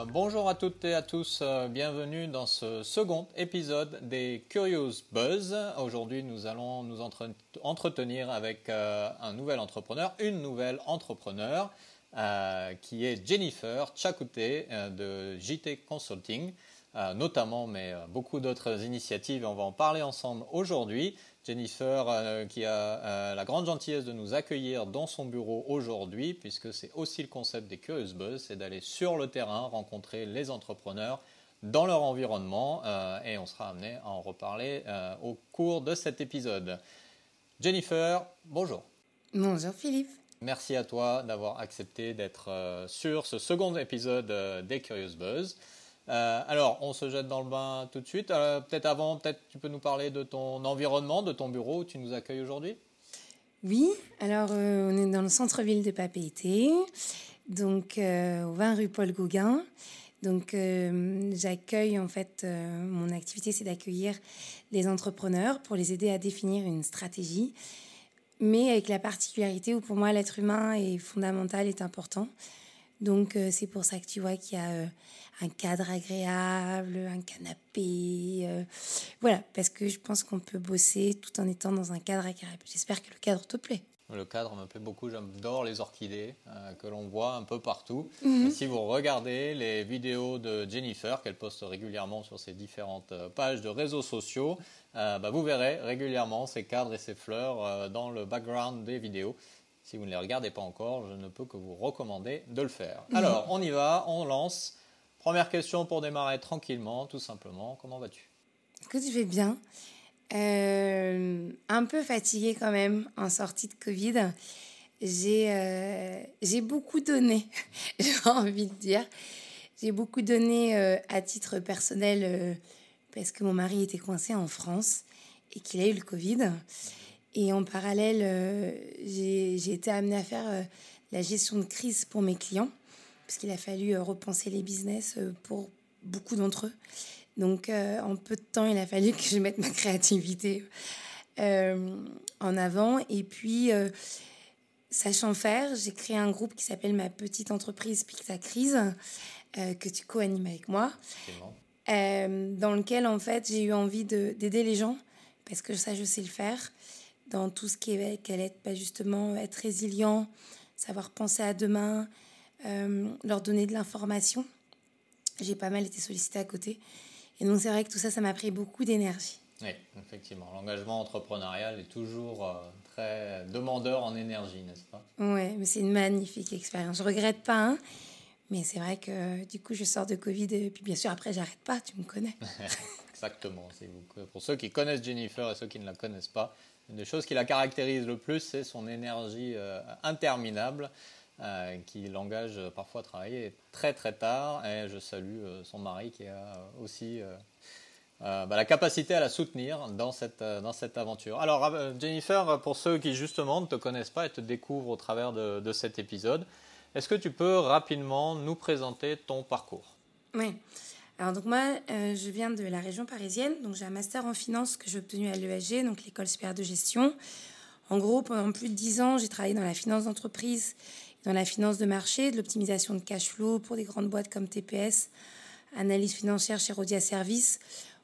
Euh, bonjour à toutes et à tous, euh, bienvenue dans ce second épisode des Curious Buzz. Aujourd'hui, nous allons nous entretenir avec euh, un nouvel entrepreneur, une nouvelle entrepreneur, qui est Jennifer Chakouté de JT Consulting, notamment, mais beaucoup d'autres initiatives, on va en parler ensemble aujourd'hui. Jennifer euh, qui a euh, la grande gentillesse de nous accueillir dans son bureau aujourd'hui, puisque c'est aussi le concept des Curious Buzz, c'est d'aller sur le terrain, rencontrer les entrepreneurs dans leur environnement, euh, et on sera amené à en reparler au cours de cet épisode. Jennifer, bonjour. Bonjour Philippe. Merci à toi d'avoir accepté d'être sur ce second épisode des Curious Buzz. Euh, alors, on se jette dans le bain tout de suite. Euh, peut-être avant, peut-être tu peux nous parler de ton environnement, de ton bureau où tu nous accueilles aujourd'hui? Oui, alors euh, on est dans le centre-ville de Papeete, donc au 20 rue Paul Gauguin. Donc j'accueille en fait, mon activité c'est d'accueillir les entrepreneurs pour les aider à définir une stratégie, mais avec la particularité où pour moi l'être humain est fondamental, est important. Donc c'est pour ça que tu vois qu'il y a un cadre agréable, un canapé. Euh, voilà, parce que je pense qu'on peut bosser tout en étant dans un cadre agréable. J'espère que le cadre te plaît. Le cadre me plaît beaucoup, j'adore les orchidées euh, que l'on voit un peu partout. Mhm. si vous regardez les vidéos de Jennifer qu'elle poste régulièrement sur ses différentes euh, pages de réseaux sociaux, bah, vous verrez régulièrement ces cadres et ces fleurs dans le background des vidéos. Si vous ne les regardez pas encore, je ne peux que vous recommander de le faire. Alors, on y va, on lance. Première question pour démarrer tranquillement, tout simplement. Comment vas-tu? Écoute, je vais bien. Euh, un peu fatiguée quand même en sortie de Covid. J'ai euh, beaucoup donné, j'ai envie de dire. J'ai beaucoup donné euh, à titre personnel parce que mon mari était coincé en France et qu'il a eu le Covid. Et en parallèle, j'ai été amenée à faire la gestion de crise pour mes clients parce qu'il a fallu euh, repenser les business euh, pour beaucoup d'entre eux. Donc, euh, en peu de temps, il a fallu que je mette ma créativité en avant. Et puis, sachant faire, j'ai créé un groupe qui s'appelle Ma Petite Entreprise Pizza Crise, que tu co-animes avec moi, dans lequel, en fait, j'ai eu envie d'aider les gens, parce que ça, je sais le faire, dans tout ce qui est, qu'elle est, pas justement, être résilient, savoir penser à demain, euh, leur donner de l'information. J'ai pas mal été sollicitée à côté. Et donc, c'est vrai que tout ça, ça m'a pris beaucoup d'énergie. Oui, effectivement. L'engagement entrepreneurial est toujours euh, très demandeur en énergie, n'est-ce pas? Oui, mais c'est une magnifique expérience. Je regrette pas, hein, mais c'est vrai que du coup, je sors de Covid et puis bien sûr, après, j'arrête pas, tu me connais. Exactement. Pour ceux qui connaissent Jennifer et ceux qui ne la connaissent pas, une des choses qui la caractérise le plus, c'est son énergie euh, interminable. Euh, qui l'engage parfois à travailler très très tard. Et je salue euh, son mari qui a aussi bah, la capacité à la soutenir dans cette, dans cette aventure. Alors Jennifer, pour ceux qui justement ne te connaissent pas et te découvrent au travers de, de cet épisode, est-ce que tu peux rapidement nous présenter ton parcours? Oui. Alors donc moi, je viens de la région parisienne, donc j'ai un master en finance que j'ai obtenu à l'ESG, donc l'école supérieure de gestion. En gros, pendant plus de dix ans, j'ai travaillé dans la finance d'entreprise dans la finance de marché, de l'optimisation de cash flow pour des grandes boîtes comme TPS, analyse financière chez Rodia Service.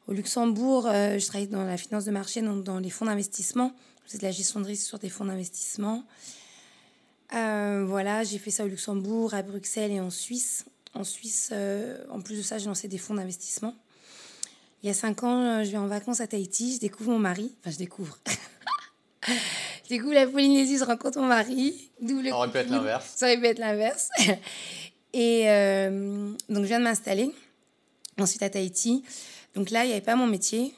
Au Luxembourg, euh, je travaille dans la finance de marché, donc dans les fonds d'investissement. C'est de la gestion de risque sur des fonds d'investissement. Euh, voilà, j'ai fait ça au Luxembourg, à Bruxelles et en Suisse. En Suisse, euh, en plus de ça, j'ai lancé des fonds d'investissement. Il y a cinq ans, je vais en vacances à Tahiti, je découvre mon mari. Enfin, je découvre. je découvre la Polynésie, je rencontre mon mari. Ça aurait pu être l'inverse. Ça aurait pu être l'inverse. Et euh, donc, je viens de m'installer. Ensuite, à Tahiti. Donc là, il n'y avait pas mon métier.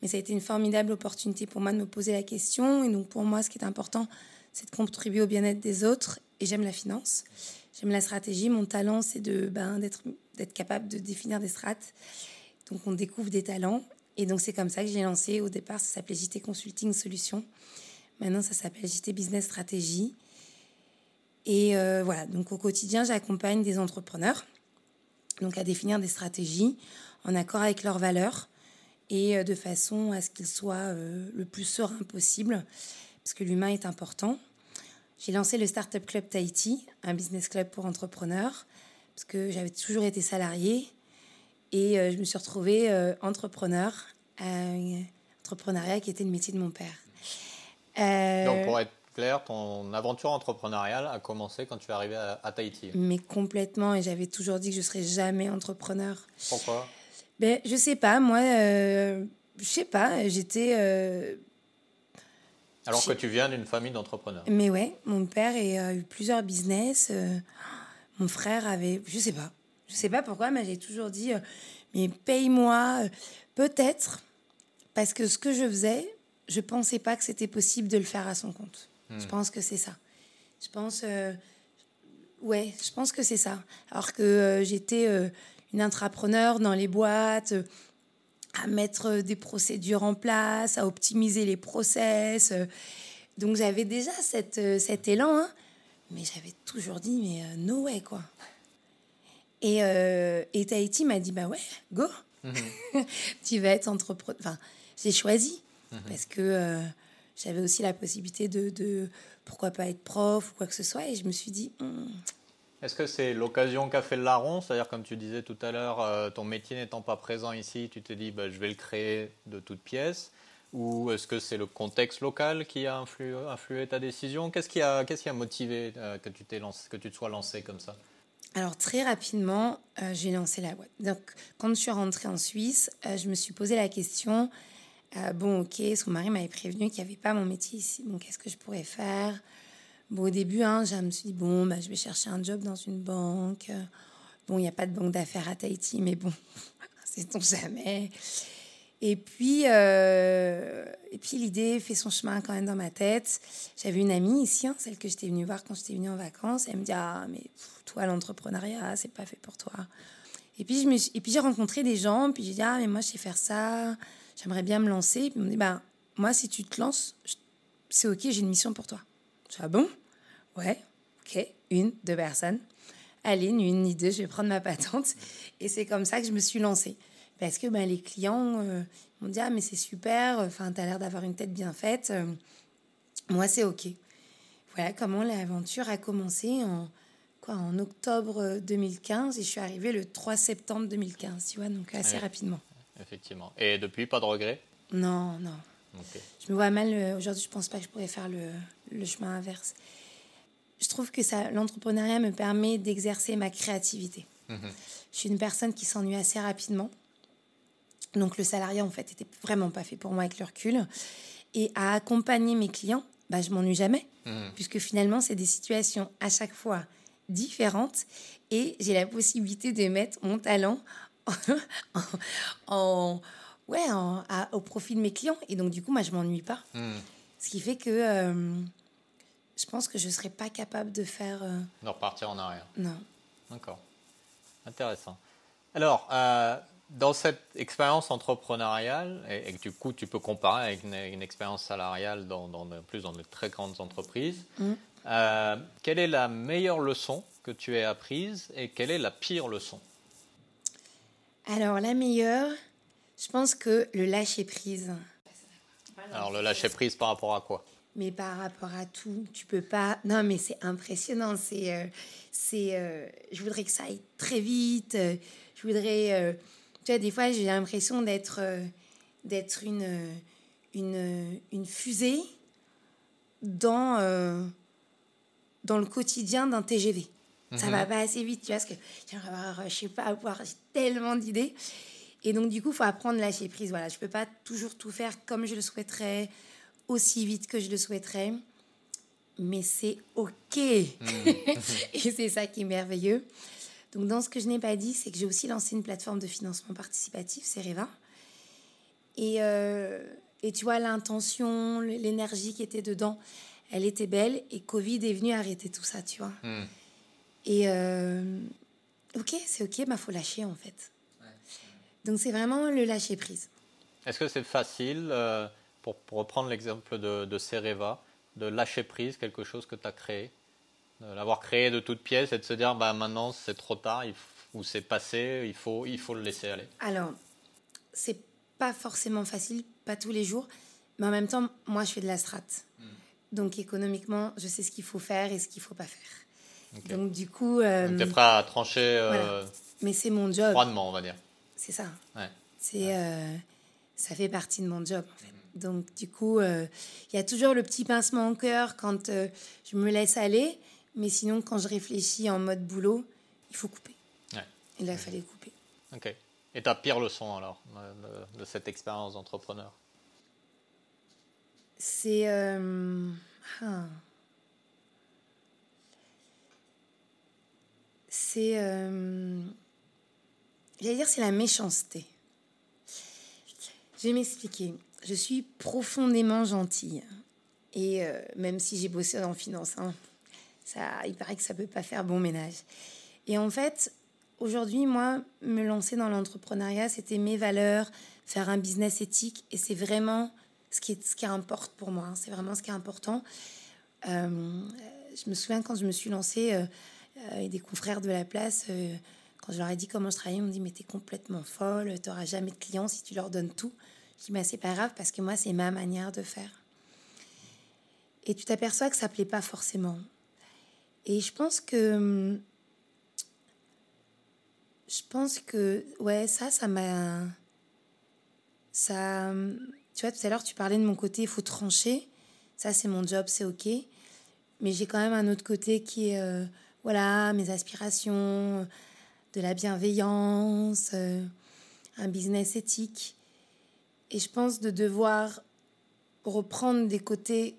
Mais ça a été une formidable opportunité pour moi de me poser la question. Et donc, pour moi, ce qui est important, c'est de contribuer au bien-être des autres. Et j'aime la finance. J'aime la stratégie. Mon talent, c'est de, ben, d'être, d'être capable de définir des strates. Donc, on découvre des talents. Et donc, c'est comme ça que j'ai lancé. Au départ, ça s'appelait JT Consulting Solutions. Maintenant, ça s'appelle JT Business Stratégie. Et euh, voilà, donc au quotidien, j'accompagne des entrepreneurs donc à définir des stratégies en accord avec leurs valeurs et euh, de façon à ce qu'ils soient euh, le plus serein possible, parce que l'humain est important. J'ai lancé le Startup Club Tahiti, un business club pour entrepreneurs, parce que j'avais toujours été salariée et euh, je me suis retrouvée euh, entrepreneur, euh, entrepreneuriat qui était le métier de mon père. Donc pour être clair, ton aventure entrepreneuriale a commencé quand tu es arrivé à, à Tahiti. Mais complètement, et j'avais toujours dit que je serais jamais entrepreneur. Pourquoi? Ben, je sais pas, moi, je sais pas, j'étais. Alors que tu viens d'une famille d'entrepreneurs. mais ouais, mon père a eu plusieurs business. euh, mon frère avait. Je sais pas. Je sais pas pourquoi, mais j'ai toujours dit euh, mais paye-moi. euh, Peut-être, parce que ce que je faisais, je pensais pas que c'était possible de le faire à son compte. Je pense que c'est ça. Je pense. euh, ouais, je pense que c'est ça. Alors que euh, j'étais euh, une intrapreneur dans les boîtes. À mettre euh, des procédures en place, à optimiser les process. euh. Donc j'avais déjà cette, euh, cet élan, hein. mais j'avais toujours dit, mais euh, no way, quoi. Et, euh, et Tahiti m'a dit, bah ouais, go, tu vas être entrepreneur. Enfin, j'ai choisi, parce que euh, j'avais aussi la possibilité de, de, pourquoi pas être prof ou quoi que ce soit, et je me suis dit, Hmm, Est-ce que c'est l'occasion qu'a fait le larron? C'est-à-dire, comme tu disais tout à l'heure, euh, ton métier n'étant pas présent ici, tu te dis, bah, je vais le créer de toutes pièces. Ou est-ce que c'est le contexte local qui a influé, ta décision? Qu'est-ce qui a, motivé euh, que, tu t'es te sois lancé comme ça? Alors très rapidement, euh, j'ai lancé la boîte. Donc quand je suis rentrée en Suisse, je me suis posé la question, bon ok, son mari m'avait prévenu qu'il n'y avait pas mon métier ici, donc qu'est-ce que je pourrais faire? Bon au début, hein, je me suis dit, bon, bah, je vais chercher un job dans une banque. Bon, il n'y a pas de banque d'affaires à Tahiti, mais bon, sait-on jamais. Et puis, euh, et puis l'idée fait son chemin quand même dans ma tête. J'avais une amie ici, hein, celle que j'étais venue voir quand j'étais venue en vacances. Elle me dit Ah, mais toi, l'entrepreneuriat, c'est pas fait pour toi. Et puis, et puis j'ai rencontré des gens, puis j'ai dit Ah, mais moi, je sais faire ça, j'aimerais bien me lancer. Puis ils m'ont dit Bah, moi, si tu te lances, c'est OK, j'ai une mission pour toi. Dis Ah bon? Ouais, OK, une, deux personnes. Ni une deux, je vais prendre ma patente. Et c'est comme ça que je me suis lancée. Parce que ben, les clients euh, m'ont dit Ah, mais c'est super, enfin, tu as l'air d'avoir une tête bien faite. Euh, moi, c'est OK. Voilà comment l'aventure a commencé en, quoi, en octobre 2015 et je suis arrivée le 3 septembre 2015, tu vois, donc assez rapidement. Effectivement. Et depuis, pas de regret Non, non. Je me vois mal. euh, Aujourd'hui, je pense pas que je pourrais faire le, le chemin inverse. Je trouve que ça, l'entrepreneuriat me permet d'exercer ma créativité. Mhm. Je suis une personne qui s'ennuie assez rapidement. Donc le salariat, en fait, était vraiment pas fait pour moi avec le recul. Et à accompagner mes clients, bah, je m'ennuie jamais. Mhm. Puisque finalement, c'est des situations à chaque fois différentes. Et j'ai la possibilité de mettre mon talent en, en- ouais, en- à- au profit de mes clients. Et donc, du coup, moi, je m'ennuie pas. Mhm. Ce qui fait que euh, je pense que je ne serais pas capable de faire... euh, De repartir en arrière. non. D'accord. Intéressant. Alors, euh, dans cette expérience entrepreneuriale, et, et que du coup tu peux comparer avec une, une expérience salariale dans, dans, de- plus dans de très grandes entreprises, euh, quelle est la meilleure leçon que tu aies apprise et quelle est la pire leçon? Alors, la meilleure, je pense que le lâcher-prise. Alors, le lâcher prise par rapport à quoi? Mais par rapport à tout, tu peux pas. Non, mais c'est impressionnant. C'est, euh, c'est. euh, je voudrais que ça aille très vite. euh, je voudrais. euh, tu vois, des fois, j'ai l'impression d'être, d'être une, une, une fusée dans, dans le quotidien d'un TGV. Ça va pas assez vite, tu vois, parce que j'aimerais avoir, je sais pas, avoir tellement d'idées. Et donc, du coup, il faut apprendre à lâcher prise. Voilà, je peux pas toujours tout faire comme je le souhaiterais, aussi vite que je le souhaiterais. Mais c'est OK. Et c'est ça qui est merveilleux. Donc, dans ce que je n'ai pas dit, c'est que j'ai aussi lancé une plateforme de financement participatif, c'est Reva. Et, euh, et tu vois, l'intention, l'énergie qui était dedans, elle était belle. Et Covid est venu arrêter tout ça, tu vois. Hmm. Et euh, ok, c'est ok, il faut lâcher en fait. Donc c'est vraiment le lâcher prise. Est-ce que c'est facile, euh, pour, pour reprendre l'exemple de, de Cereva, de lâcher prise quelque chose que tu as créé de l'avoir créé de toutes pièces et de se dire bah maintenant c'est trop tard il ou c'est passé il faut il faut le laisser aller? Alors, c'est pas forcément facile, pas tous les jours, mais en même temps, moi je fais de la strat. Donc économiquement, je sais ce qu'il faut faire et ce qu'il faut pas faire. Donc du coup... Euh, tu es prêt à trancher euh, Mais c'est mon job. Froidement, on va dire. C'est ça. C'est, euh, ça fait partie de mon job, en fait. Donc du coup, il y a toujours le petit pincement au cœur quand je me laisse aller. Mais sinon, quand je réfléchis en mode boulot, il faut couper. Il a fallu couper. Ok. Et ta pire leçon alors de, cette expérience d'entrepreneur? C'est. Euh, ah. C'est. Euh, j'allais dire, c'est la méchanceté. Je vais m'expliquer. Je suis profondément gentille. Et euh, même si j'ai bossé en finance, hein, ça, il paraît que ça peut pas faire bon ménage. Et en fait, Aujourd'hui, moi, me lancer dans l'entrepreneuriat, c'était mes valeurs, faire un business éthique, et c'est vraiment ce qui, ce qui importe pour moi. Hein. C'est vraiment ce qui est important. Euh, je me souviens quand je me suis lancée, euh, euh et des confrères de la place, euh, je leur ai dit comment je travaillais, ils m'ont dit Mais t'es complètement folle, t'auras jamais de clients si tu leur donnes tout. Je dis Mais c'est pas grave parce que moi, c'est ma manière de faire. Et tu t'aperçois que ça plaît pas forcément. Et je pense que hum, je pense que, ouais, ça, ça m'a. Ça. Tu vois, tout à l'heure, tu parlais de mon côté, il faut trancher. Ça, c'est mon job, c'est OK. Mais j'ai quand même un autre côté qui est, euh, voilà, mes aspirations, de la bienveillance, euh, un business éthique. Et je pense de devoir reprendre des côtés,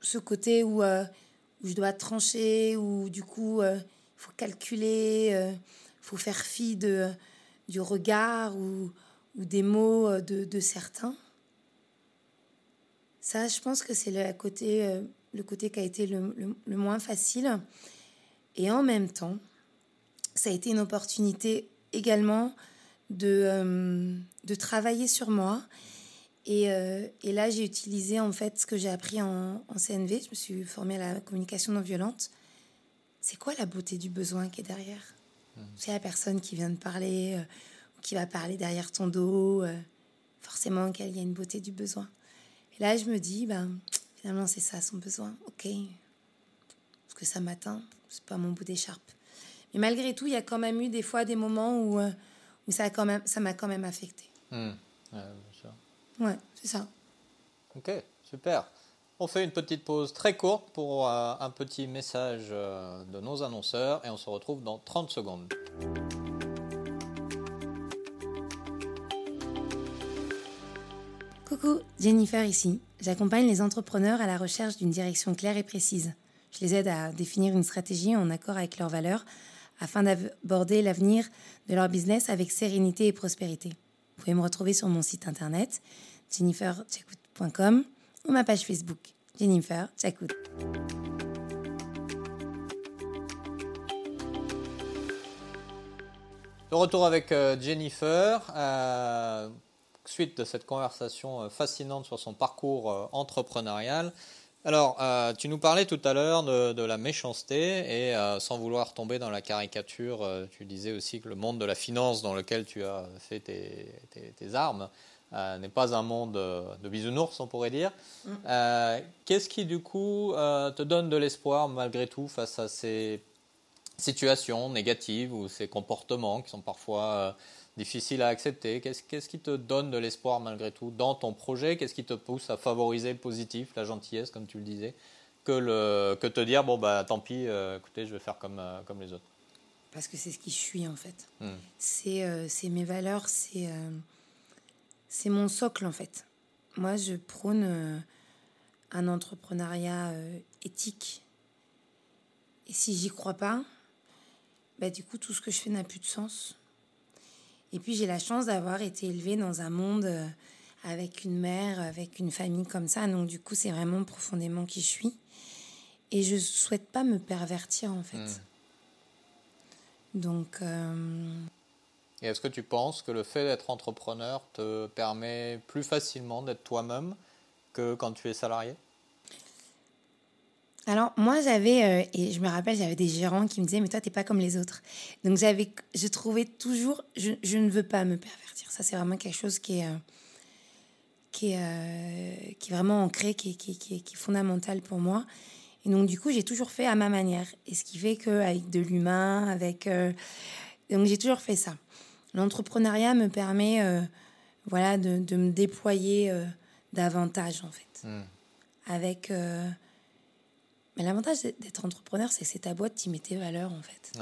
ce côté où, euh, où je dois trancher, où du coup, il faut calculer faut faire fi de, du regard ou, ou des mots euh, de, de, certains. Ça, je pense que c'est le côté, euh, le côté qui a été le, le, moins facile. Et en même temps, ça a été une opportunité également de, euh, de travailler sur moi. Et, et là, j'ai utilisé en fait ce que j'ai appris en, en, CNV. Je me suis formée à la communication non violente. C'est quoi la beauté du besoin qui est derrière? C'est la personne qui vient de parler, euh, qui va parler derrière ton dos. Euh, forcément qu'il y a une beauté du besoin. Et là, je me dis, ben, finalement, c'est ça son besoin. Ok. Parce que ça m'atteint, c'est pas mon bout d'écharpe. Mais malgré tout, il y a quand même eu des fois des moments où, euh, où ça, a quand même, ça m'a quand même affecté. Mmh. Ouais, c'est ça. Ok, super. On fait une petite pause très courte pour euh, un petit message euh, de nos annonceurs et on se retrouve dans 30 secondes. Coucou, Jennifer ici. J'accompagne les entrepreneurs à la recherche d'une direction claire et précise. Je les aide à définir une stratégie en accord avec leurs valeurs afin d'aborder l'avenir de leur business avec sérénité et prospérité. Vous pouvez me retrouver sur mon site internet jenniferchecout.com ou ma page Facebook, Jennifer Tchakout. De retour avec euh, Jennifer, euh, suite de cette conversation euh, fascinante sur son parcours entrepreneurial. Alors, tu nous parlais tout à l'heure de, la méchanceté et sans vouloir tomber dans la caricature, tu disais aussi que le monde de la finance dans lequel tu as fait tes armes euh, n'est pas un monde de bisounours, on pourrait dire. Mm. Euh, qu'est-ce qui, du coup, euh, te donne de l'espoir, malgré tout, face à ces situations négatives ou ces comportements qui sont parfois difficiles à accepter Qu'est-ce qui te donne de l'espoir, malgré tout, dans ton projet? Qu'est-ce qui te pousse à favoriser le positif, la gentillesse, comme tu le disais que, le, que te dire, bon, bah tant pis, écoutez, je vais faire comme, comme les autres? Parce que c'est ce qui je suis, en fait. Mm. C'est mes valeurs, c'est c'est mon socle en fait. Moi, je prône euh, un entrepreneuriat euh, éthique. Et si j'y crois pas, bah, du coup, tout ce que je fais n'a plus de sens. Et puis, j'ai la chance d'avoir été élevée dans un monde euh, avec une mère, avec une famille comme ça. Donc, du coup, c'est vraiment profondément qui je suis. Et je souhaite pas me pervertir, en fait. Hmm. Donc. Et est-ce que tu penses que le fait d'être entrepreneur te permet plus facilement d'être toi-même que quand tu es salarié? Alors moi j'avais euh, et je me rappelle j'avais des gérants qui me disaient mais toi t'es pas comme les autres donc j'avais je trouvais toujours je, je, ne veux pas me pervertir ça c'est vraiment quelque chose qui est euh, qui est, euh, qui est vraiment ancré qui, qui, qui, qui, est fondamental pour moi Et donc, du coup, j'ai toujours fait à ma manière. Et ce qui fait qu'avec de l'humain, avec. Donc, j'ai toujours fait ça. L'entrepreneuriat me permet voilà, de, de, me déployer davantage, en fait. Hmm. Avec. Mais l'avantage d'être entrepreneur, c'est que c'est ta boîte, tu mets tes valeurs, en fait.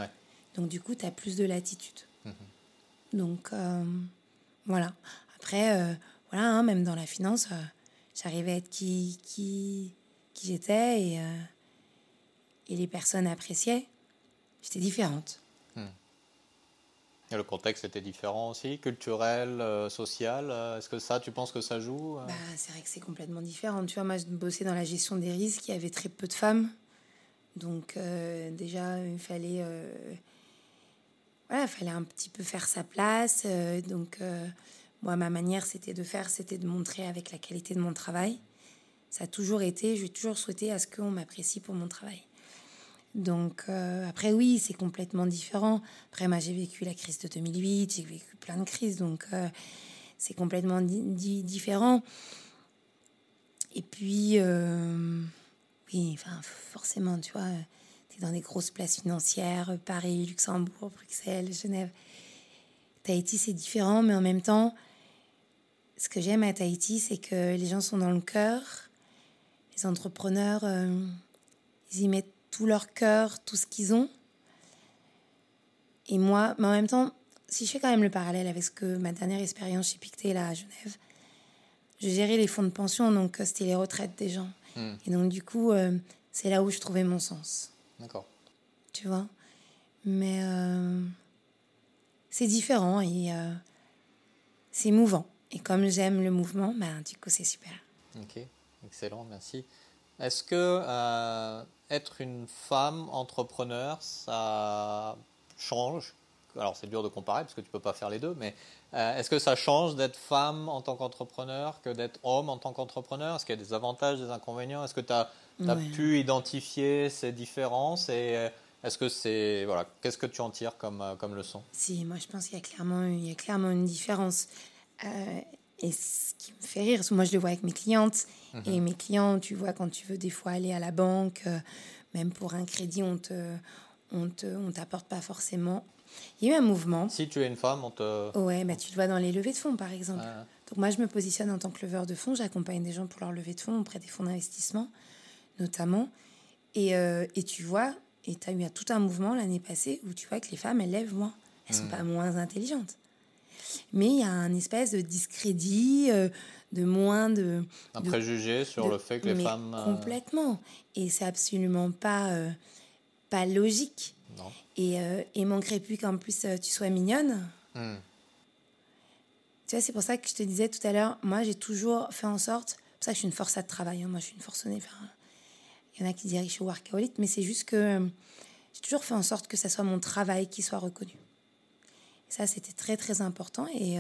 Donc, du coup, tu as plus de latitude. Hmm. Donc, voilà. Après, voilà, hein, même dans la finance, j'arrivais à être qui, qui, qui j'étais et, euh, et les personnes appréciaient. J'étais différente. Hmm. Le contexte était différent aussi, culturel, euh, social. Euh, est-ce que ça, tu penses que ça joue bah, C'est vrai que c'est complètement différent. Tu vois, moi, je bossais dans la gestion des risques. Il y avait très peu de femmes. Donc, déjà, il fallait, fallait un petit peu faire sa place. donc, moi, ma manière, c'était de faire, c'était de montrer avec la qualité de mon travail. Ça a toujours été, j'ai toujours souhaité à ce qu'on m'apprécie pour mon travail. Donc euh, après oui, c'est complètement différent. Après moi j'ai vécu la crise de 2008, j'ai vécu plein de crises, donc euh, c'est complètement différent. Et puis euh, oui, enfin forcément, tu vois, tu es dans des grosses places financières, Paris, Luxembourg, Bruxelles, Genève. Tahiti c'est différent, mais en même temps, ce que j'aime à Tahiti, c'est que les gens sont dans le cœur les entrepreneurs, ils y mettent tout leur cœur, tout ce qu'ils ont. Et moi, mais en même temps, si je fais quand même le parallèle avec ce que ma dernière expérience chez Pictet, là, à Genève, je gérais les fonds de pension, donc euh, c'était les retraites des gens. Hmm. Et donc, du coup, euh, c'est là où je trouvais mon sens. D'accord. Tu vois? Mais c'est différent et c'est mouvant. Et comme j'aime le mouvement, ben, du coup, c'est super. Ok. Excellent, merci. Est-ce que euh, être une femme entrepreneur, ça change? Alors c'est dur de comparer parce que tu ne peux pas faire les deux, mais euh, est-ce que ça change d'être femme en tant qu'entrepreneur que d'être homme en tant qu'entrepreneur? Est-ce qu'il y a des avantages, des inconvénients? Est-ce que tu as, pu identifier ces différences et euh, est-ce que c'est voilà, qu'est-ce que tu en tires comme, comme leçon? Si, moi je pense qu'il y a clairement, il y a clairement une différence. Et ce qui me fait rire, moi je le vois avec mes clientes, et mhm. mes clients, tu vois, quand tu veux des fois aller à la banque, euh, même pour un crédit, on te, on te, on t'apporte pas forcément. Il y a eu un mouvement. Si tu es une femme, on te. Ouais, bah, tu le vois dans les levées de fonds, par exemple. Donc moi, je me positionne en tant que leveur de fonds. J'accompagne des gens pour leur levée de fonds auprès des fonds d'investissement, notamment. Et, euh, et tu vois, et tu as eu tout un mouvement l'année passée où tu vois que les femmes, elles lèvent moins. Elles sont mhm. pas moins intelligentes. Mais il y a un espèce de discrédit. Euh, de moins de... Un préjugé sur le fait que les femmes... Euh, complètement. Et c'est absolument pas, euh, pas logique. Non. Et, euh, et manquerait plus qu'en plus tu sois mignonne. Hmm. Tu vois, c'est pour ça que je te disais tout à l'heure, moi j'ai toujours fait en sorte, pour ça que je suis une force à travail, hein. moi je suis une forcenée, enfin, il y en a qui diraient que je suis workaholic, mais c'est juste que j'ai toujours fait en sorte que ça soit mon travail qui soit reconnu. Ça, c'était très très important. Et,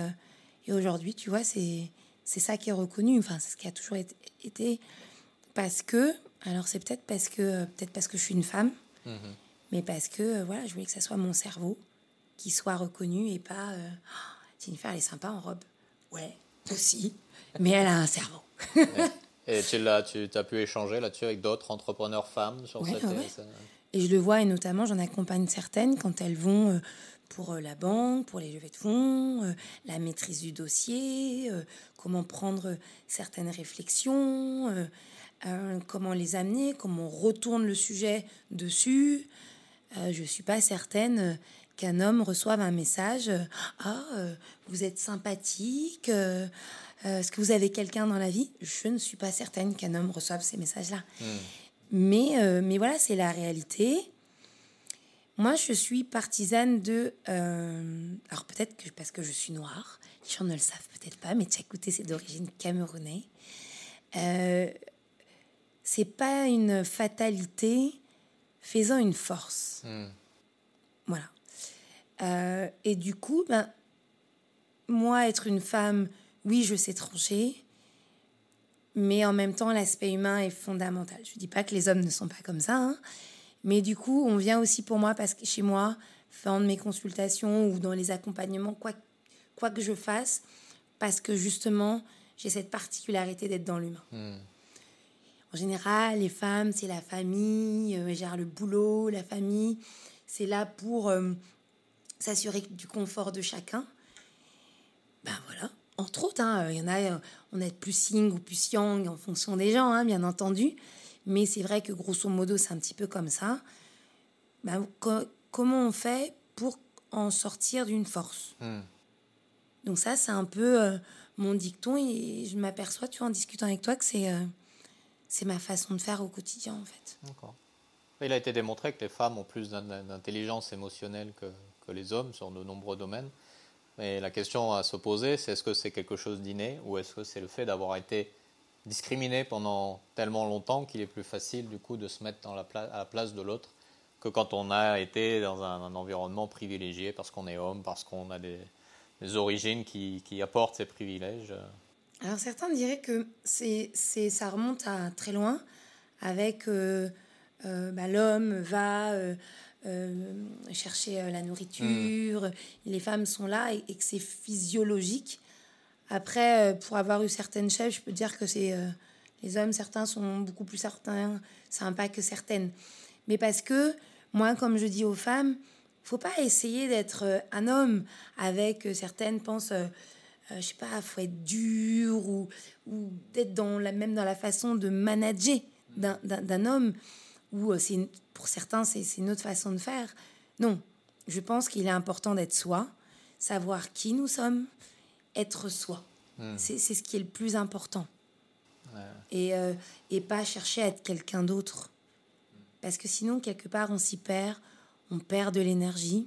et aujourd'hui, tu vois, c'est c'est ça qui est reconnu, enfin, c'est ce qui a toujours été. Parce que, alors c'est peut-être parce que, peut-être parce que je suis une femme, mhm. mais parce que, euh, voilà, je voulais que ça soit mon cerveau qui soit reconnu et pas. Euh, oh, Jennifer, elle est sympa en robe. Ouais, aussi, mais elle a un cerveau. et tu, as, tu as pu échanger là-dessus avec d'autres entrepreneurs femmes sur cette, Et je le vois, et notamment, j'en accompagne certaines quand elles vont euh, pour euh, la banque, pour les levées de fonds, euh, la maîtrise du dossier, euh, comment prendre certaines réflexions, comment les amener, comment on retourne le sujet dessus. je ne suis pas certaine qu'un homme reçoive un message Ah, vous êtes sympathique, est-ce que vous avez quelqu'un dans la vie? Je ne suis pas certaine qu'un homme reçoive ces messages-là. Hmm. Mais, mais voilà, c'est la réalité. Moi, je suis partisane de. Euh, alors, peut-être que parce que je suis noire, les gens ne le savent peut-être pas, mais écouté, c'est d'origine camerounaise. Euh, c'est pas une fatalité faisant une force. Hmm. Voilà. Euh, et du coup, ben, moi, être une femme, oui, je sais trancher, mais en même temps, l'aspect humain est fondamental. Je dis pas que les hommes ne sont pas comme ça, hein, mais du coup, on vient aussi pour moi, parce que chez moi, de mes consultations ou dans les accompagnements, quoi, quoi que je fasse, parce que justement, j'ai cette particularité d'être dans l'humain. Hmm. en général, les femmes, c'est la famille, euh, gèrent le boulot, la famille. C'est là pour euh, s'assurer du confort de chacun. Ben voilà, entre autres, hein, il y en a, euh, on est plus yin ou plus yang en fonction des gens, hein, bien entendu. Mais c'est vrai que grosso modo, c'est un petit peu comme ça. Ben, comment on fait pour en sortir d'une force? Hmm. Donc ça, c'est un peu euh, mon dicton et je m'aperçois, tu vois, en discutant avec toi, que c'est euh, c'est ma façon de faire au quotidien, en fait. D'accord. Il a été démontré que les femmes ont plus d'intelligence émotionnelle que, que, les hommes sur de nombreux domaines. Mais la question à se poser, c'est est-ce que c'est quelque chose d'inné ou est-ce que c'est le fait d'avoir été discriminé pendant tellement longtemps qu'il est plus facile du coup de se mettre dans la à la place de l'autre que quand on a été dans un, environnement privilégié parce qu'on est homme, parce qu'on a des, origines qui, qui, apportent ces privilèges. Alors certains diraient que c'est, ça remonte à très loin avec euh, euh, bah, l'homme va euh, chercher la nourriture, hmm. les femmes sont là et, que c'est physiologique. Après, pour avoir eu certaines chefs, je peux dire que c'est les hommes, certains sont beaucoup plus certains, sympas que certaines. Mais parce que moi, comme je dis aux femmes, faut pas essayer d'être euh, un homme avec euh, certaines pensent, euh, je sais pas, faut être dur ou, ou d'être dans la même dans la façon de manager d'un homme ou c'est pour certains c'est une autre façon de faire. Non, je pense qu'il est important d'être soi, savoir qui nous sommes, être soi. Hmm. C'est ce qui est le plus important. Et, et pas chercher à être quelqu'un d'autre. Parce que sinon, quelque part, on s'y perd, on perd de l'énergie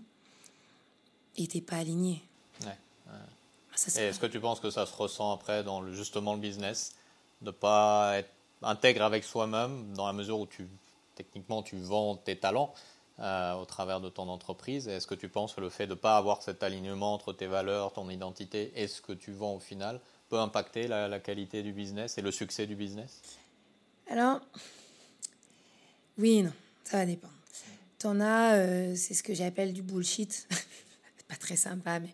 et t'es pas aligné. Ouais, est-ce que tu penses que ça se ressent après dans le, justement le business? De pas être intègre avec soi-même dans la mesure où tu, techniquement, tu vends tes talents euh, au travers de ton entreprise Est-ce que tu penses que le fait de ne pas avoir cet alignement entre tes valeurs, ton identité et ce que tu vends au final peut impacter la, la qualité du business et le succès du business? Alors, oui non, ça va dépendre. T'en as, euh, c'est ce que j'appelle du bullshit. c'est pas très sympa, mais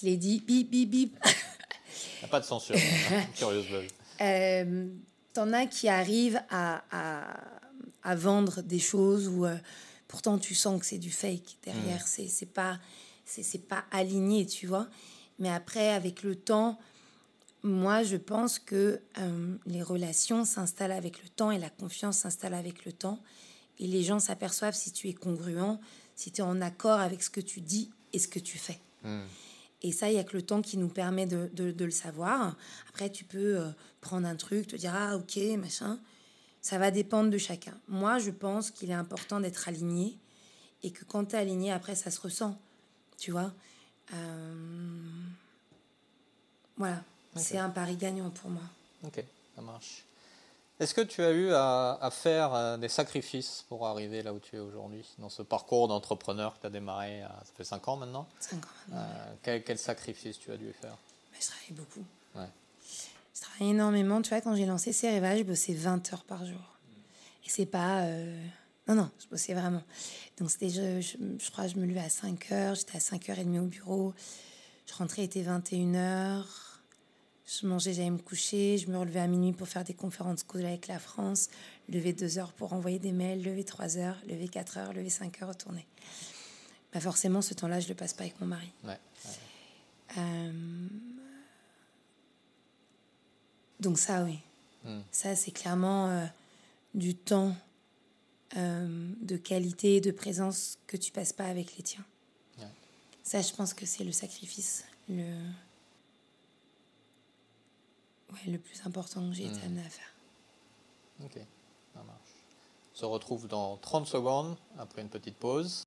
je l'ai dit, bip, bip, bip. Il n'y a pas de censure, hein, curieuse euh, T'en as qui arrivent à, à, à, vendre des choses euh, pourtant tu sens que c'est du fake derrière, mm. c'est pas, c'est pas aligné, tu vois. Mais après, avec le temps, moi, je pense que euh, les relations s'installent avec le temps et la confiance s'installe avec le temps. Et les gens s'aperçoivent si tu es congruent, si tu es en accord avec ce que tu dis et ce que tu fais. Hmm. Et ça, il n'y a que le temps qui nous permet de, de, le savoir. Après, tu peux euh, prendre un truc, te dire, ah ok, machin. Ça va dépendre de chacun. Moi, je pense qu'il est important d'être aligné et que quand tu es aligné, après, ça se ressent. Tu vois euh, Voilà. C'est un pari gagnant pour moi. Ok, ça marche. Est-ce que tu as eu à, faire euh, des sacrifices pour arriver là où tu es aujourd'hui, dans ce parcours d'entrepreneur que tu as démarré, ça fait 5 ans maintenant? 5 ans maintenant. Euh, quel, sacrifice tu as dû faire? Bah, Je travaillais beaucoup. Ouais. Je travaillais énormément. Tu vois, quand j'ai lancé Cereva, je bossais 20 heures par jour. Et c'est pas. Euh, non, non, je bossais vraiment. Donc, c'était, je, je, je, crois je me levais à 5 heures, j'étais à 5h30 au bureau. Je rentrais, il était 21 heures. Je mangeais, j'allais me coucher, je me relevais à minuit pour faire des conférences call avec la France, lever deux heures pour envoyer des mails, lever trois heures, lever quatre heures, lever cinq heures, retourner. Bah forcément, ce temps-là, je ne le passe pas avec mon mari. Euh, donc ça, oui. Hmm. Ça, c'est clairement euh, du temps euh, de qualité, de présence que tu passes pas avec les tiens. Ça, je pense que c'est le sacrifice, le, ouais, le plus important que j'ai été hmm. amené à faire. Ok, ça marche. On se retrouve dans 30 secondes après une petite pause.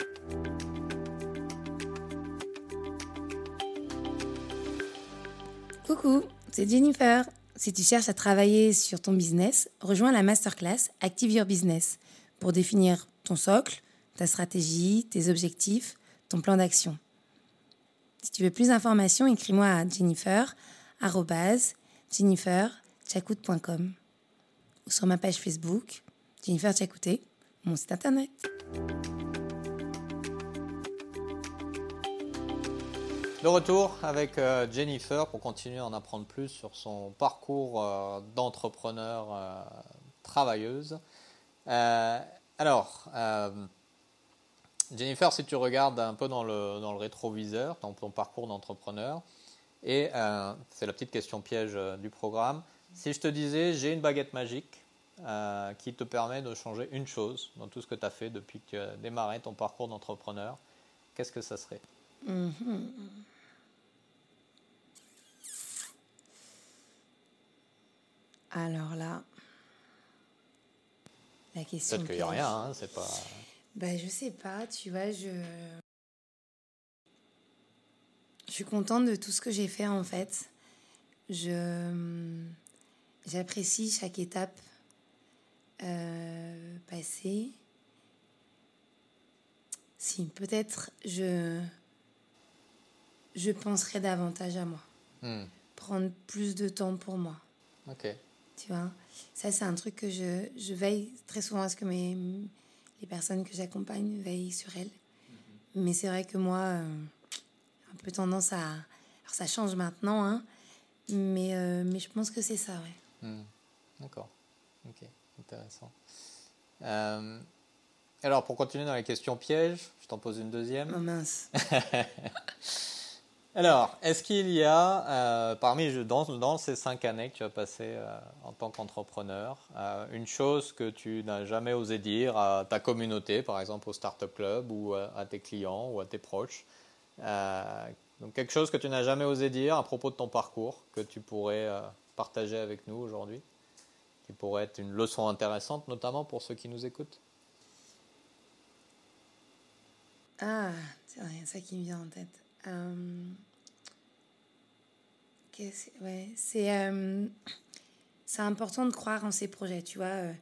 Coucou, c'est Jennifer. Si tu cherches à travailler sur ton business, rejoins la masterclass Active Your Business pour définir ton socle, ta stratégie, tes objectifs, ton plan d'action. Si tu veux plus d'informations, écris-moi à jennifer@ jenniferchakout.com ou sur ma page Facebook, Jennifer Chakouté, mon site internet. De retour avec euh, Jennifer pour continuer à en apprendre plus sur son parcours euh, d'entrepreneur euh, travailleuse. alors, Jennifer, si tu regardes un peu dans le, rétroviseur, ton parcours d'entrepreneur, et c'est la petite question piège du programme, si je te disais j'ai une baguette magique qui te permet de changer une chose dans tout ce que tu as fait depuis que tu as démarré ton parcours d'entrepreneur, qu'est-ce que ça serait? Mm-hmm. Alors là, la question. Peut-être qu'il n'y a rien, hein, c'est pas. Ben, je sais pas, tu vois, je. Je suis contente de tout ce que j'ai fait en fait. Je. J'apprécie chaque étape euh, passée. Si, peut-être je. Je penserai davantage à moi. Hmm. Prendre plus de temps pour moi. Ok. Tu vois, ça c'est un truc que je, je, veille très souvent à ce que mes, les personnes que j'accompagne veillent sur elles. Mhm. Mais c'est vrai que moi, euh, un peu tendance à... Alors ça change maintenant, hein, mais, euh, mais je pense que c'est ça, ouais. Hmm. D'accord. Ok, intéressant. Euh, alors, pour continuer dans les questions pièges, je t'en pose une deuxième. Oh mince. Alors, est-ce qu'il y a, euh, parmi dans, dans, ces cinq années que tu as passées euh, en tant qu'entrepreneur, euh, une chose que tu n'as jamais osé dire à ta communauté, par exemple au Startup Club ou à, tes clients ou à tes proches quelque chose que tu n'as jamais osé dire à propos de ton parcours, que tu pourrais partager avec nous aujourd'hui, qui pourrait être une leçon intéressante, notamment pour ceux qui nous écoutent? Ah, c'est rien ça qui me vient en tête. Euh, ouais, c'est euh, c'est important de croire en ses projets, tu vois. Euh,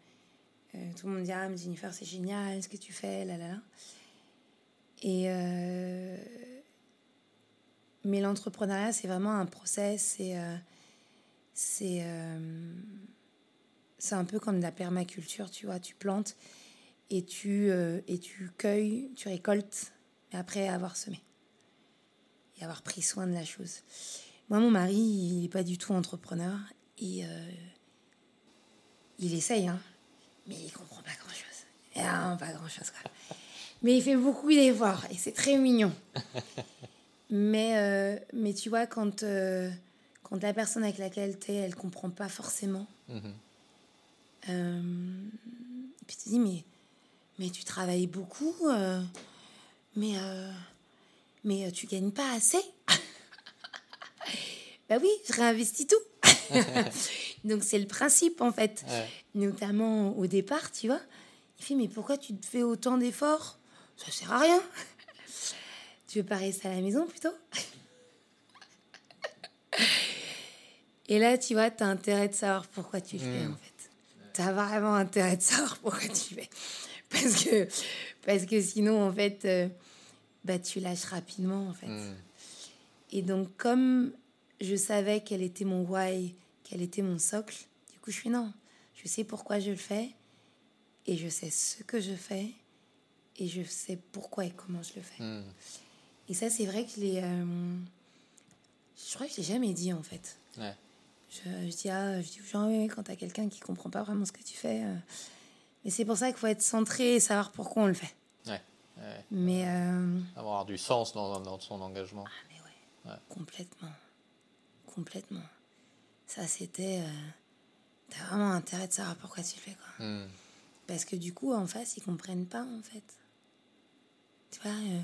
tout le monde dit Ah, mais Jennifer, c'est génial ce que tu fais, là, là, là. Et. mais l'entrepreneuriat, c'est vraiment un process. C'est. c'est c'est un peu comme la permaculture, tu vois. Tu plantes et tu, et tu cueilles, tu récoltes, après avoir semé avoir pris soin de la chose. Moi, mon mari, il n'est pas du tout entrepreneur et euh, il essaye, hein, mais il comprend pas grand-chose. Ah, pas grand-chose, quoi. Mais il fait beaucoup d'efforts et c'est très mignon. mais, euh, mais tu vois, quand, euh, quand la personne avec laquelle tu es, elle comprend pas forcément, mm-hmm. puis tu te dis, mais, mais tu travailles beaucoup, mais mais euh, tu gagnes pas assez. bah oui, je réinvestis tout. Donc c'est le principe en fait. Notamment au départ, tu vois. Il fait mais pourquoi tu te fais autant d'efforts? Ça sert à rien. tu veux pas rester à la maison plutôt? Et là, tu vois, tu as intérêt de savoir pourquoi tu le fais hmm. en fait. Tu as vraiment intérêt de savoir pourquoi tu le fais. Parce que, parce que sinon, en fait, euh, bah, tu lâches rapidement, en fait. Hmm. Et donc, comme je savais quel était mon why, quel était mon socle, du coup, je suis non, je sais pourquoi je le fais, et je sais ce que je fais, et je sais pourquoi et comment je le fais. Hmm. Et ça, c'est vrai que je l'ai. Euh, je crois que je l'ai jamais dit, en fait. Ouais. Je, je, dis, ah, je dis aux gens, quand t'as quelqu'un qui comprend pas vraiment ce que tu fais. Euh, mais c'est pour ça qu'il faut être centré et savoir pourquoi on le fait. Mais euh, avoir du sens dans, dans, son engagement. Ah mais ouais, complètement, complètement. Ça c'était, euh, t'as vraiment intérêt de savoir pourquoi tu le fais quoi. Hmm. Parce que du coup en face ils comprennent pas en fait. Tu vois, euh,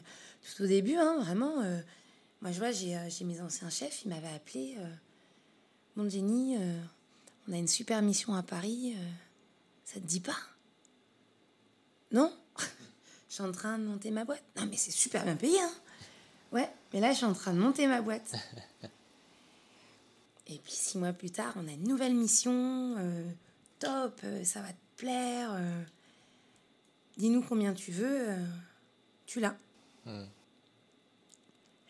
tout au début hein, vraiment. moi je vois j'ai mes anciens chefs, ils m'avaient appelé. Mon Jenny, on a une super mission à Paris. ça te dit pas? Non je suis en train de monter ma boîte. Non, mais c'est super bien payé, hein. Ouais, mais là, je suis en train de monter ma boîte. Et puis, six mois plus tard, on a une nouvelle mission. Euh, top, euh, ça va te plaire. Euh. Dis-nous combien tu veux. tu l'as. Hmm.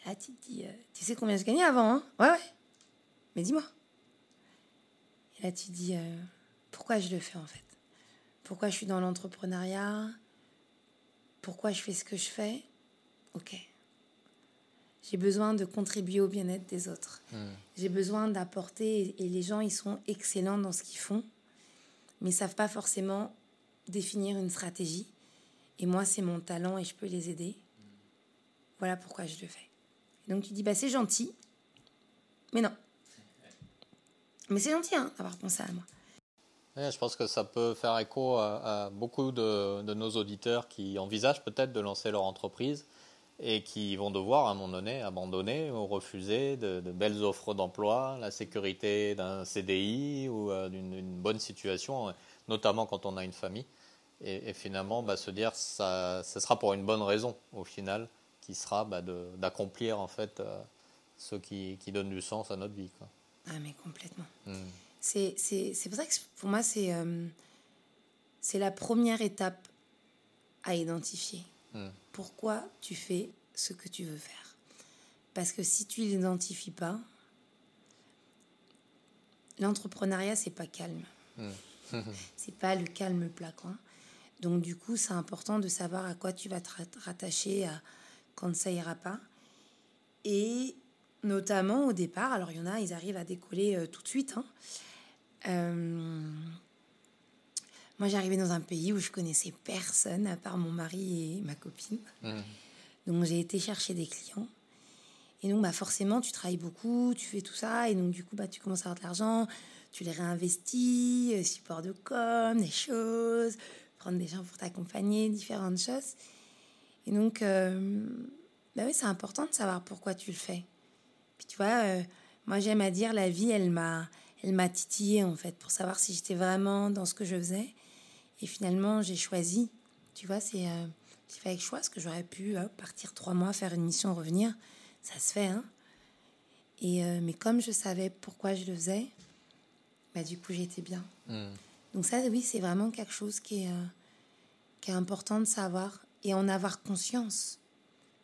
Là, tu te dis, tu sais combien je gagnais avant, hein Ouais, ouais. Mais dis-moi. Et là, tu te dis, pourquoi je le fais en fait? Pourquoi je suis dans l'entrepreneuriat? Pourquoi je fais ce que je fais Ok. J'ai besoin de contribuer au bien-être des autres. Hmm. J'ai besoin d'apporter, et les gens, ils sont excellents dans ce qu'ils font. mais ils savent pas forcément définir une stratégie. Et moi, c'est mon talent et je peux les aider. Voilà pourquoi je le fais. Donc tu dis, bah c'est gentil, mais non. Mais c'est gentil hein, d'avoir pensé à moi. Je pense que ça peut faire écho à, beaucoup de, nos auditeurs qui envisagent peut-être de lancer leur entreprise et qui vont devoir à un moment donné abandonner ou refuser de, belles offres d'emploi, la sécurité d'un CDI ou euh, d'une bonne situation, notamment quand on a une famille. Et, finalement, bah, se dire ça, ça sera pour une bonne raison au final, qui sera bah, d'accomplir en fait euh, ce qui, qui, donne du sens à notre vie. Quoi. Ah mais complètement. Hmm. C'est pour ça que pour moi c'est euh, c'est la première étape à identifier. Hmm. Pourquoi tu fais ce que tu veux faire? Parce que si tu l'identifies pas, l'entrepreneuriat c'est pas calme. Hmm. c'est pas le calme plat quoi. Donc du coup, c'est important de savoir à quoi tu vas te rattacher quand ça ira pas. Et notamment au départ, alors il y en a, ils arrivent à décoller euh, tout de suite. Hein. Euh, moi, j'arrivais dans un pays où je connaissais personne à part mon mari et ma copine. Mmh. Donc, j'ai été chercher des clients. Et donc, bah, forcément, tu travailles beaucoup, tu fais tout ça. Et donc, du coup, bah, tu commences à avoir de l'argent, tu les réinvestis, euh, support de com, des choses, prendre des gens pour t'accompagner, différentes choses. Et donc, euh, bah oui, c'est important de savoir pourquoi tu le fais. Puis tu vois, euh, moi j'aime à dire la vie, elle m'a, elle m'a titillé en fait pour savoir si j'étais vraiment dans ce que je faisais. Et finalement, j'ai choisi. Tu vois, c'est euh, j'ai fait avec choix, parce que j'aurais pu partir trois mois, faire une mission, revenir. Ça se fait, hein. Et, euh, mais comme je savais pourquoi je le faisais, bah, du coup, j'étais bien. Hmm. Donc ça, oui, c'est vraiment quelque chose qui est, qui est important de savoir et en avoir conscience.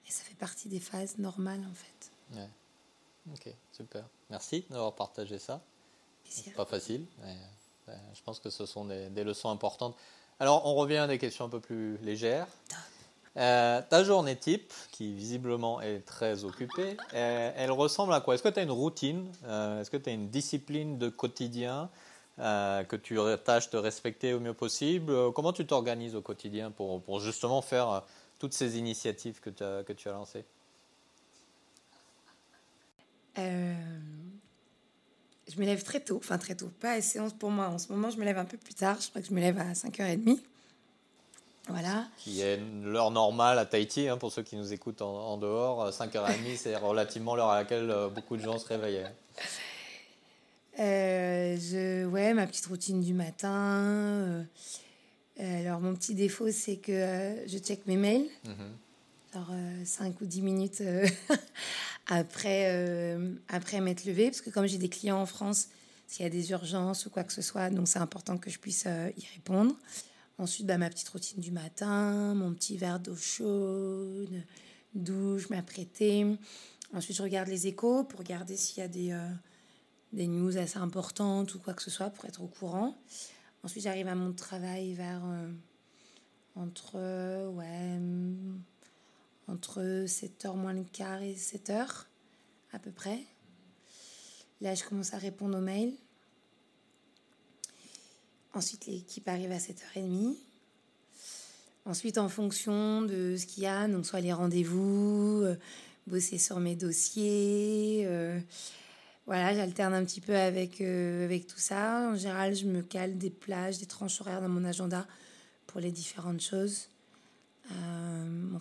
Et ça fait partie des phases normales, en fait. Ouais. Ok, super. Merci d'avoir partagé ça. Pas facile, mais euh, je pense que ce sont des, leçons importantes. Alors, on revient à des questions un peu plus légères. Euh, ta journée type, qui visiblement est très occupée, euh, elle, ressemble à quoi? Est-ce que tu as une routine Est-ce que tu as une discipline de quotidien que tu tâches de respecter au mieux possible? Comment tu t'organises au quotidien pour, pour, justement faire toutes ces initiatives que, as, que tu as lancées? Euh, je me lève très tôt, enfin très tôt, pas à séance pour moi. En ce moment, je me lève un peu plus tard, je crois que je me lève à 5h30. Voilà. Qui est l'heure normale à Tahiti, hein, pour ceux qui nous écoutent en, dehors. 5h30, c'est relativement l'heure à laquelle euh, beaucoup de gens se réveillaient. Euh, je, ouais, ma petite routine du matin. alors, mon petit défaut, c'est que je check mes mails. Mm-hmm. Alors, 5 ou 10 minutes après, euh, après m'être levée, parce que comme j'ai des clients en France, s'il y a des urgences ou quoi que ce soit, donc c'est important que je puisse euh, y répondre. Ensuite, bah, ma petite routine du matin, mon petit verre d'eau chaude, douche, m'apprêter. Ensuite, je regarde les échos pour regarder s'il y a des, euh, des news assez importantes ou quoi que ce soit pour être au courant. Ensuite, j'arrive à mon travail vers entre ouais, entre 7h moins le quart et 7h à peu près. Là, je commence à répondre aux mails. Ensuite, l'équipe arrive à 7h30. Ensuite, en fonction de ce qu'il y a, donc soit les rendez-vous, euh, bosser sur mes dossiers. Euh, voilà, j'alterne un petit peu avec, euh, avec tout ça. En général, je me cale des plages, des tranches horaires dans mon agenda pour les différentes choses.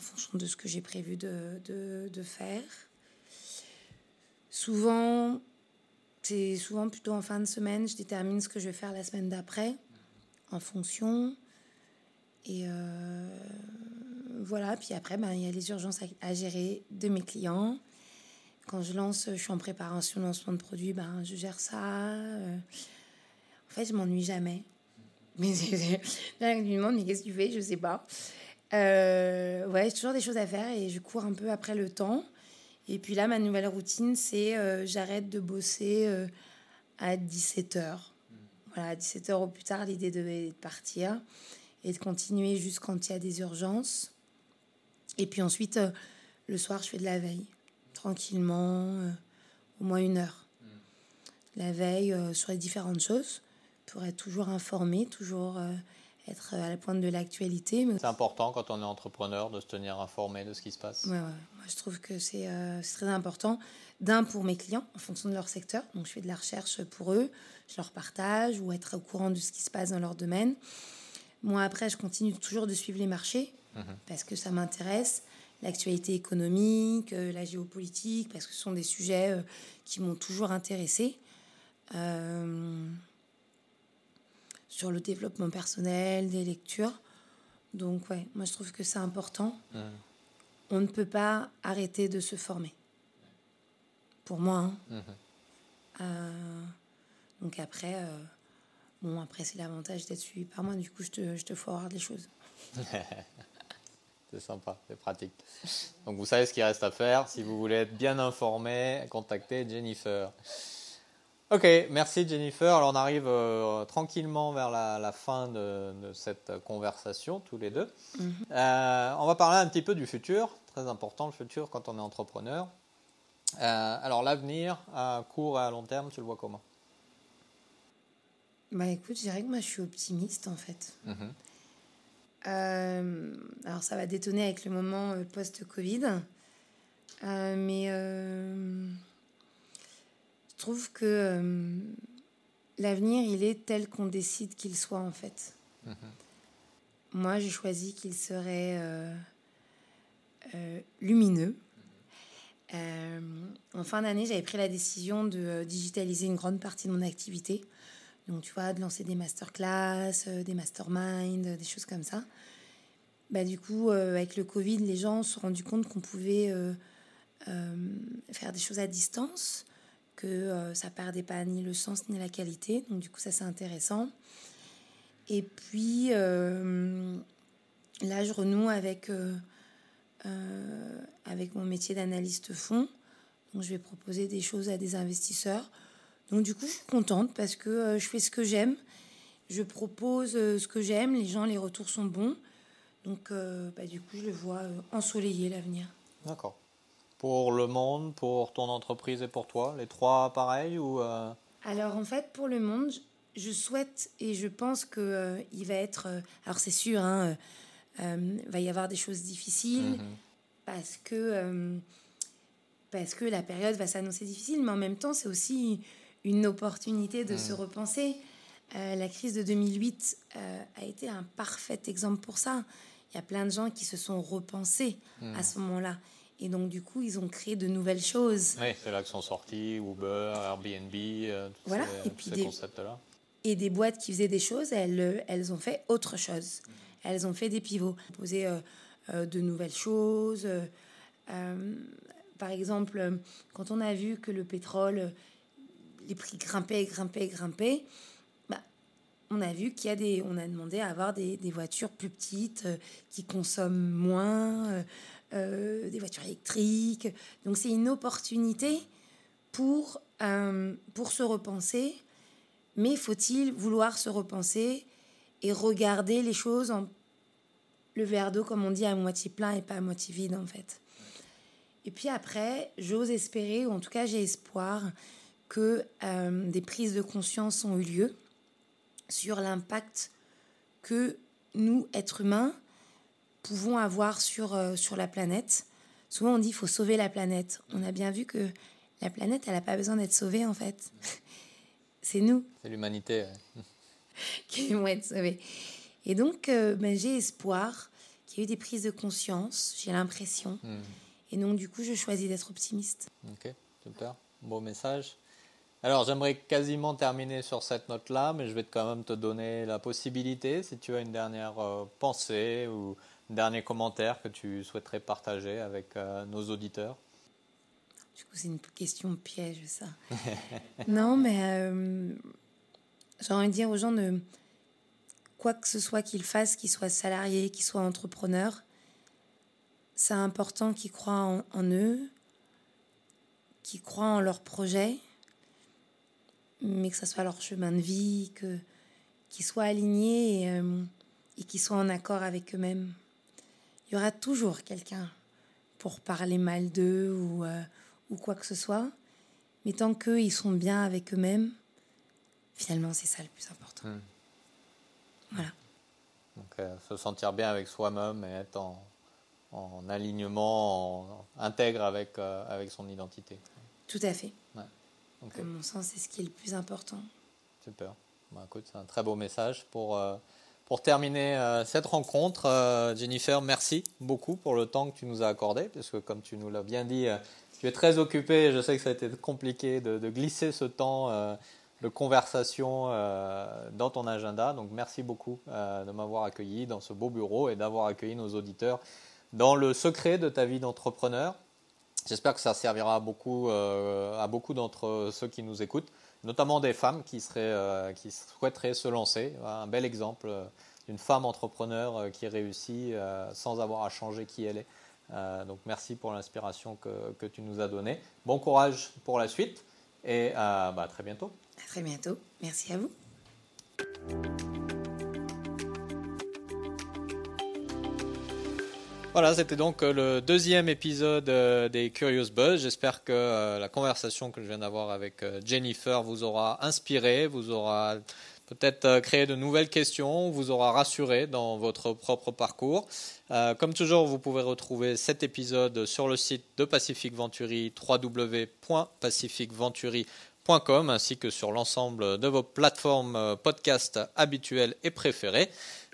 En fonction de ce que j'ai prévu de, de, faire. Souvent, c'est souvent plutôt en fin de semaine, je détermine ce que je vais faire la semaine d'après, en fonction. Et euh, voilà, puis après, ben, il y a les urgences à, gérer de mes clients. Quand je lance, je suis en préparation lancement de produit, ben, je gère ça. Euh, en fait, je m'ennuie jamais. Mais je me demande, mais qu'est-ce que tu fais? Je sais pas. Euh, ouais, j'ai toujours des choses à faire et je cours un peu après le temps. Et puis là, ma nouvelle routine, c'est euh, j'arrête de bosser euh, à 17h. Voilà, à 17h au plus tard, l'idée de, partir et de continuer juste quand il y a des urgences. Et puis ensuite, le soir, je fais de la veille, tranquillement, au moins une heure. La veille sur les différentes choses pour être toujours informé, toujours euh, être à la pointe de l'actualité. C'est important quand on est entrepreneur de se tenir informé de ce qui se passe. Ouais, ouais. Moi, je trouve que c'est très important. D'un, pour mes clients, en fonction de leur secteur. Donc, je fais de la recherche pour eux, je leur partage ou être au courant de ce qui se passe dans leur domaine. Moi, après, je continue toujours de suivre les marchés mhm. parce que ça m'intéresse l'actualité économique, euh, la géopolitique, parce que ce sont des sujets euh, qui m'ont toujours intéressé. Euh, sur le développement personnel, des lectures. Donc, ouais, moi je trouve que c'est important. On ne peut pas arrêter de se former. Pour moi. Hein. donc, après, bon, après c'est l'avantage d'être suivi par moi. Du coup, je te, je te forward les choses. C'est sympa, c'est pratique. Donc vous savez ce qu'il reste à faire. Si vous voulez être bien informé, contactez Jennifer. Ok, merci Jennifer. Alors on arrive euh, tranquillement vers la, fin de, cette conversation, tous les deux. Mhm. Euh, on va parler un petit peu du futur, très important le futur quand on est entrepreneur. Euh, alors l'avenir à court et à long terme, tu le vois comment? Bah écoute, je dirais que moi je suis optimiste en fait. Mhm. Alors ça va détonner avec le moment post-Covid. Mais trouve que l'avenir, il est tel qu'on décide qu'il soit en fait. Mhm. Moi, j'ai choisi qu'il serait lumineux. en fin d'année, j'avais pris la décision de digitaliser une grande partie de mon activité. Donc, tu vois, de lancer des masterclass, euh, des masterminds, des choses comme ça. Bah, du coup, euh, avec le Covid, les gens se sont rendus compte qu'on pouvait euh, faire des choses à distance, que ça perdait pas ni le sens ni la qualité. Donc, du coup, ça, c'est intéressant. Et puis, là, je renoue avec, avec mon métier d'analyste fonds. Donc, je vais proposer des choses à des investisseurs donc du coup, je suis contente parce que euh, je fais ce que j'aime. Je propose euh, ce que j'aime, les gens, les retours sont bons. Donc euh, bah, du coup, je le vois ensoleiller l'avenir. D'accord. Pour le monde, pour ton entreprise et pour toi, les trois pareils ou Alors en fait, pour le monde, je souhaite et je pense que il va être. alors c'est sûr, hein, va y avoir des choses difficiles mhm. parce que parce que la période va s'annoncer difficile, mais en même temps, c'est aussi une opportunité de se mm. repenser. Euh, la crise de 2008 euh, a été un parfait exemple pour ça. Il y a plein de gens qui se sont repensés à ce moment-là. Et donc, du coup, ils ont créé de nouvelles choses. Oui, c'est là que sont sortis Uber, Airbnb, euh, voilà. et puis des, concepts-là. Et des boîtes qui faisaient des choses, elles, elles ont fait autre chose. Elles ont fait des pivots, posé de nouvelles choses. par exemple, quand on a vu que le pétrole les prix grimpaient, grimpaient, grimpaient, bah, on a vu qu'il y a des, on a demandé à avoir des, des voitures plus petites euh, qui consomment moins, euh, euh, des voitures électriques. Donc c'est une opportunité pour, pour se repenser, mais faut-il vouloir se repenser et regarder les choses en le verre d'eau, comme on dit, à moitié plein et pas à moitié vide en fait? Et puis après, j'ose espérer, ou en tout cas j'ai espoir, que euh, des prises de conscience ont eu lieu sur l'impact que nous, êtres humains, pouvons avoir sur, euh, sur la planète. Souvent on dit qu'il faut sauver la planète. On a bien vu que la planète, elle n'a pas besoin d'être sauvée en fait. C'est nous. C'est l'humanité. qui vont être sauvés. Et donc, euh, ben, j'ai espoir qu'il y ait eu des prises de conscience, j'ai l'impression. Hmm. Et donc, du coup, je choisis d'être optimiste. Ok, super. Beau message. Alors, j'aimerais quasiment terminer sur cette note-là, mais je vais quand même te donner la possibilité, si tu as une dernière euh, pensée ou dernier commentaire que tu souhaiterais partager avec euh, nos auditeurs? Du coup, c'est une question piège, ça. non, mais euh, j'ai envie de dire aux gens de quoi que ce soit qu'ils fassent, qu'ils soient salariés, qu'ils soient entrepreneurs, c'est important qu'ils croient en, en eux, qu'ils croient en leur projet mais que ça soit leur chemin de vie, que qu'ils soient alignés et, euh, et qu'ils soient en accord avec eux-mêmes. Il y aura toujours quelqu'un pour parler mal d'eux ou, euh, ou quoi que ce soit, mais tant qu'eux, ils sont bien avec eux-mêmes, finalement, c'est ça le plus important. Hmm. Voilà. Donc, se sentir bien avec soi-même et être en, en alignement, en, intègre avec, avec son identité. Tout à fait. Ouais. À mon sens, c'est ce qui est le plus important. Super. Bah, écoute, c'est un très beau message pour, euh, pour terminer euh, cette rencontre. Euh, Jennifer, merci beaucoup pour le temps que tu nous as accordé, parce que comme tu nous l'as bien dit, tu es très occupée. Je sais que ça a été compliqué de, de glisser ce temps de conversation dans ton agenda. Donc merci beaucoup de m'avoir accueilli dans ce beau bureau et d'avoir accueilli nos auditeurs dans le secret de ta vie d'entrepreneur. J'espère que ça servira à beaucoup, à beaucoup d'entre ceux qui nous écoutent notamment des femmes qui, euh, souhaiteraient se lancer. Un bel exemple euh, d'une femme entrepreneur euh, qui réussit sans avoir à changer qui elle est. donc merci pour l'inspiration que, que, tu nous as donnée. Bon courage pour la suite et bah, à très bientôt. À très bientôt. Merci à vous. Voilà, c'était donc euh, le deuxième épisode euh, des Curious Buzz. J'espère que euh, la conversation que je viens d'avoir avec Jennifer vous aura inspiré, vous aura peut-être créé de nouvelles questions, vous aura rassuré dans votre propre parcours. comme toujours, vous pouvez retrouver cet épisode sur le site de Pacific Venturi, www.pacificventuri.com, ainsi que sur l'ensemble de vos plateformes podcast habituelles et préférées.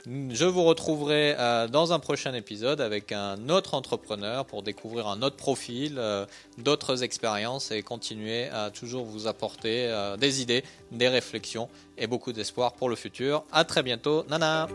Je vous retrouverai euh, dans un prochain épisode avec un autre entrepreneur pour découvrir un autre profil, euh, d'autres expériences et continuer à toujours vous apporter euh, des idées, des réflexions et beaucoup d'espoir pour le futur. À très bientôt. Nana!